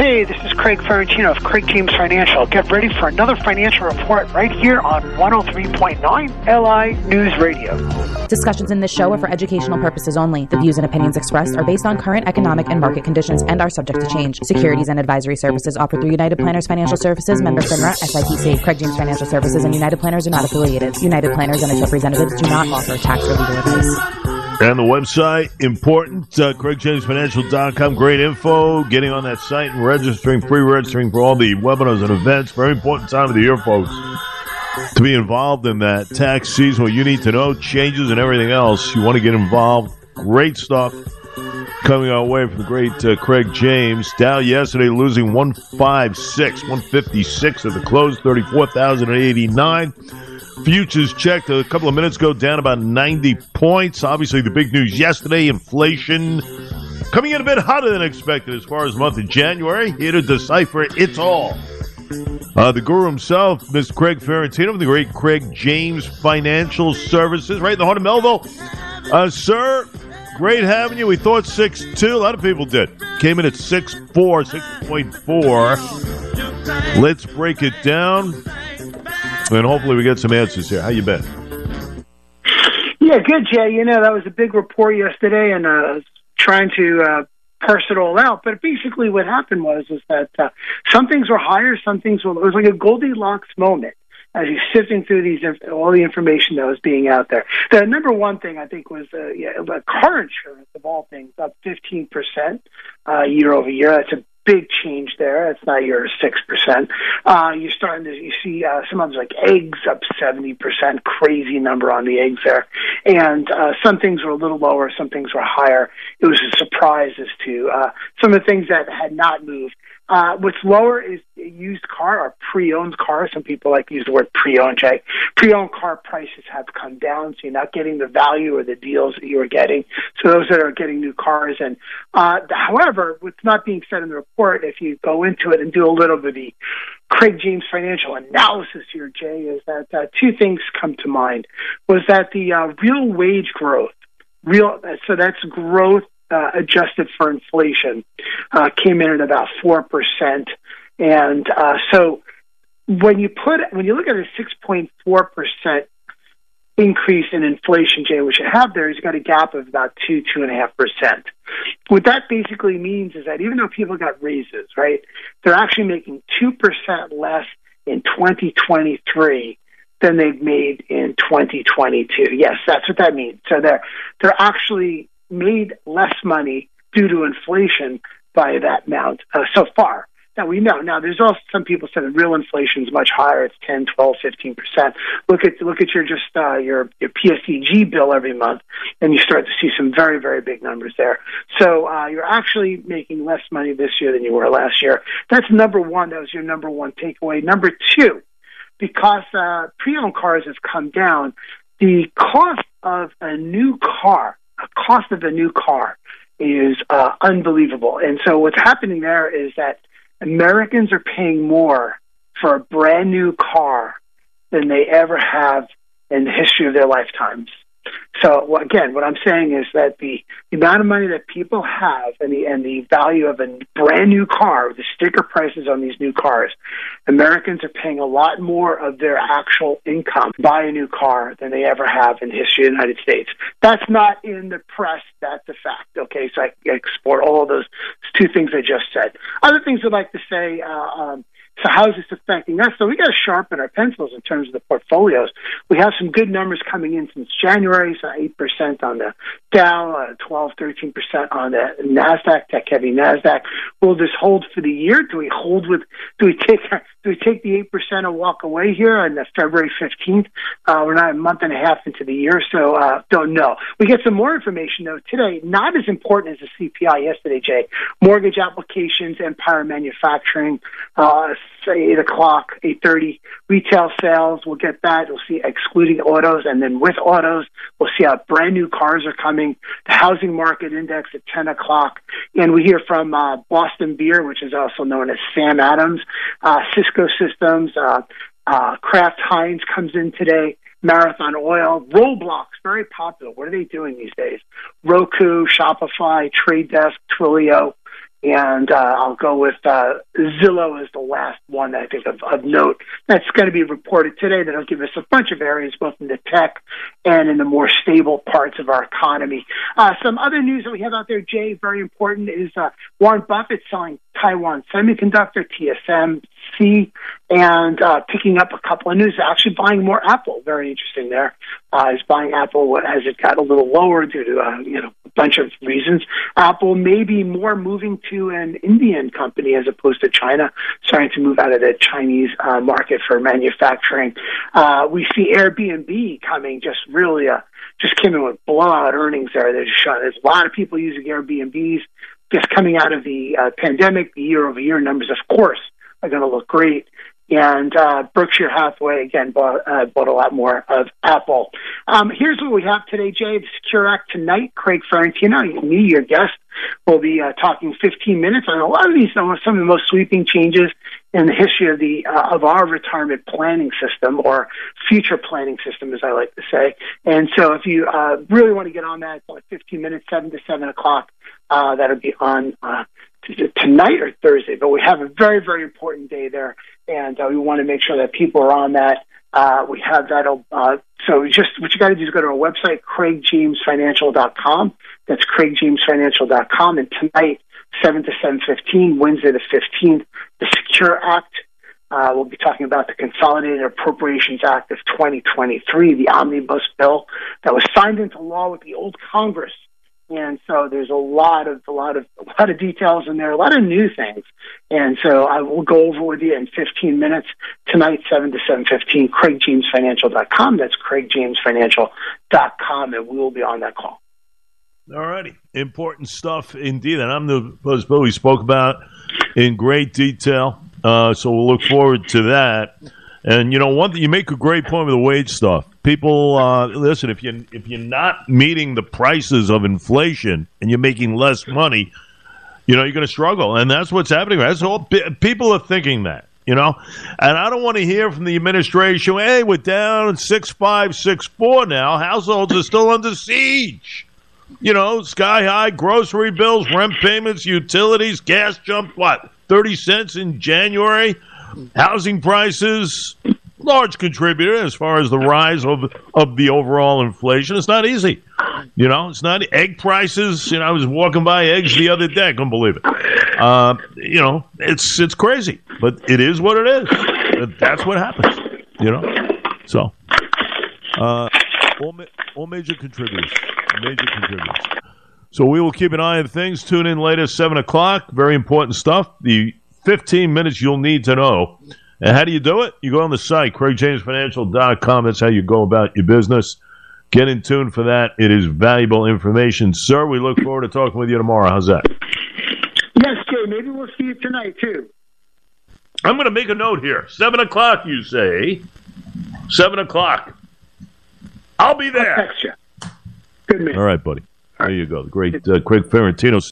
Hey, this is Craig Ferrantino of Craig James Financial. Get ready for another financial report right here on 103.9 LI News Radio. Discussions in this show are for educational purposes only. The views and opinions expressed are based on current economic and market conditions and are subject to change. Securities and advisory services offered through United Planners Financial Services, member FINRA, SIPC. Craig James Financial Services and United Planners are not affiliated. United Planners and its representatives do not offer tax or legal advice. And the website, important, uh, CraigJamesFinancial.com. Great info. Getting on that site and registering, pre-registering for all the webinars and events. Very important time of the year, folks, to be involved in that tax season. What you need to know, changes and everything else. You want to get involved. Great stuff coming our way from the great uh, Craig James. Dow yesterday losing 156, 156 at the close, 34,089. Futures checked a couple of minutes ago, down about 90 points. Obviously, the big news yesterday inflation coming in a bit hotter than expected as far as the month of January. Here to decipher it's all. Uh, the guru himself, Mr. Craig Ferrantino, the great Craig James Financial Services, right in the heart of Melville. Uh, sir, great having you. We thought six two. A lot of people did. Came in at 6'4, 6.4. Let's break it down and hopefully we get some answers here. How you been? Yeah, good, Jay. You know that was a big report yesterday, and uh, trying to uh, parse it all out. But basically, what happened was is that uh, some things were higher, some things were. It was like a Goldilocks moment as you're sifting through these all the information that was being out there. The number one thing I think was uh, yeah, car insurance of all things up 15 percent uh, year over year. That's a big change there. It's not your six percent. Uh, you're starting to you see uh, some others like eggs up seventy percent, crazy number on the eggs there, and uh, some things were a little lower, some things were higher. It was a surprise as to uh, some of the things that had not moved. Uh, what's lower is used car or pre-owned car. Some people like to use the word pre-owned. Jay. Pre-owned car prices have come down, so you're not getting the value or the deals that you were getting. So those that are getting new cars, and uh, however, what's not being said in the report, if you go into it and do a little bit of the Craig James financial analysis here, Jay, is that uh, two things come to mind. Was that the uh, real wage growth? Real, so that's growth uh, adjusted for inflation uh, came in at about four percent, and uh, so when you put when you look at a six point four percent increase in inflation, Jay, which you have there, you've got a gap of about two two and a half percent. What that basically means is that even though people got raises, right, they're actually making two percent less in 2023 than they've made in 2022. Yes, that's what that means. So they're they're actually made less money due to inflation by that amount uh, so far. Now we know. Now there's also some people say that real inflation is much higher. It's 10, 12, 15 percent. Look at look at your just uh, your your PSEG bill every month, and you start to see some very very big numbers there. So uh, you're actually making less money this year than you were last year. That's number one. That was your number one takeaway. Number two, because uh, pre-owned cars have come down, the cost of a new car cost of a new car is uh, unbelievable. And so what's happening there is that Americans are paying more for a brand new car than they ever have in the history of their lifetimes. So again, what I'm saying is that the, amount of money that people have and the and the value of a brand new car, the sticker prices on these new cars, Americans are paying a lot more of their actual income to buy a new car than they ever have in the history of the United States. That's not in the press. That's a fact. Okay, so I, explore all of those two things I just said. Other things I'd like to say. Uh, um, so how is this affecting us? So we got to sharpen our pencils in terms of the portfolios. We have some good numbers coming in since January, so 8% on the Dow, uh, 12, 13% on the NASDAQ, tech heavy NASDAQ. Will this hold for the year? Do we hold with, do we take, do we take the 8% and walk away here on the February 15th? Uh, we're not a month and a half into the year, so, uh, don't know. We get some more information though today, not as important as the CPI yesterday, Jay. Mortgage applications, Empire Manufacturing, uh, say eight o'clock, eight thirty. Retail sales, we'll get that. We'll see excluding autos, and then with autos, we'll see how brand new cars are coming. The housing market index at ten o'clock, and we hear from uh, Boston Beer, which is also known as Sam Adams, uh, Cisco Systems, uh, uh, Kraft Heinz comes in today. Marathon Oil, Roblox, very popular. What are they doing these days? Roku, Shopify, Trade Desk, Twilio, and uh, I'll go with uh, Zillow as the last one I think of, of note that's going to be reported today. That'll give us a bunch of areas, both in the tech and in the more stable parts of our economy. Uh, some other news that we have out there, Jay, very important, is uh, Warren Buffett selling Taiwan Semiconductor, TSMC, and uh, picking up a couple of news, actually buying more Apple. Very interesting there. Uh, is buying Apple as it got a little lower due to uh, you know a bunch of reasons. Apple may be more moving to an Indian company as opposed to China, starting to move out of the Chinese uh, market for manufacturing. Uh, we see Airbnb coming just really uh, just came in with blowout earnings there. There's, there's a lot of people using Airbnbs just coming out of the uh, pandemic. The year over year numbers, of course, are going to look great. And uh, Berkshire Hathaway again bought, uh, bought a lot more of Apple. Um, here's what we have today, Jay. The Secure Act tonight. Craig Ferrantino, me, your guest, will be uh, talking 15 minutes on a lot of these, some of the most sweeping changes in the history of the uh, of our retirement planning system or future planning system, as I like to say. And so, if you uh, really want to get on that, it's like 15 minutes, seven to seven o'clock. Uh, that'll be on uh, tonight or Thursday. But we have a very very important day there, and uh, we want to make sure that people are on that. Uh, we have that. Uh, so just what you got to do is go to our website, craigjamesfinancial.com. That's craigjamesfinancial.com. And tonight, 7 to 7.15, Wednesday the 15th, the Secure Act. Uh, we'll be talking about the Consolidated Appropriations Act of 2023, the omnibus bill that was signed into law with the old Congress and so there's a lot of a lot of a lot of details in there, a lot of new things. And so I will go over with you in 15 minutes tonight, 7 to 7:15. CraigJamesFinancial.com. That's CraigJamesFinancial.com, and we will be on that call. All righty, important stuff indeed, and I'm the Bill we spoke about in great detail. Uh, so we'll look forward to that. And you know, one thing you make a great point with the wage stuff. People, uh, listen, if you if you're not meeting the prices of inflation and you're making less money, you know you're going to struggle, and that's what's happening. That's all people are thinking that. You know, and I don't want to hear from the administration. Hey, we're down six five, six four now. Households are still under siege. You know, sky high grocery bills, rent payments, utilities, gas jumped what thirty cents in January Housing prices, large contributor as far as the rise of of the overall inflation. It's not easy. You know, it's not egg prices. You know, I was walking by eggs the other day. I couldn't believe it. Uh, you know, it's it's crazy, but it is what it is. That's what happens. You know, so uh, all ma- all major contributors, major contributors. So we will keep an eye on things. Tune in later, seven o'clock. Very important stuff. The 15 minutes you'll need to know. And how do you do it? You go on the site, craigjamesfinancial.com. That's how you go about your business. Get in tune for that. It is valuable information. Sir, we look forward to talking with you tomorrow. How's that? Yes, Jay. Maybe we'll see you tonight, too. I'm going to make a note here. 7 o'clock, you say. 7 o'clock. I'll be there. I'll text you. Man. All right, buddy. There you go. The great uh, Craig Ferrantino.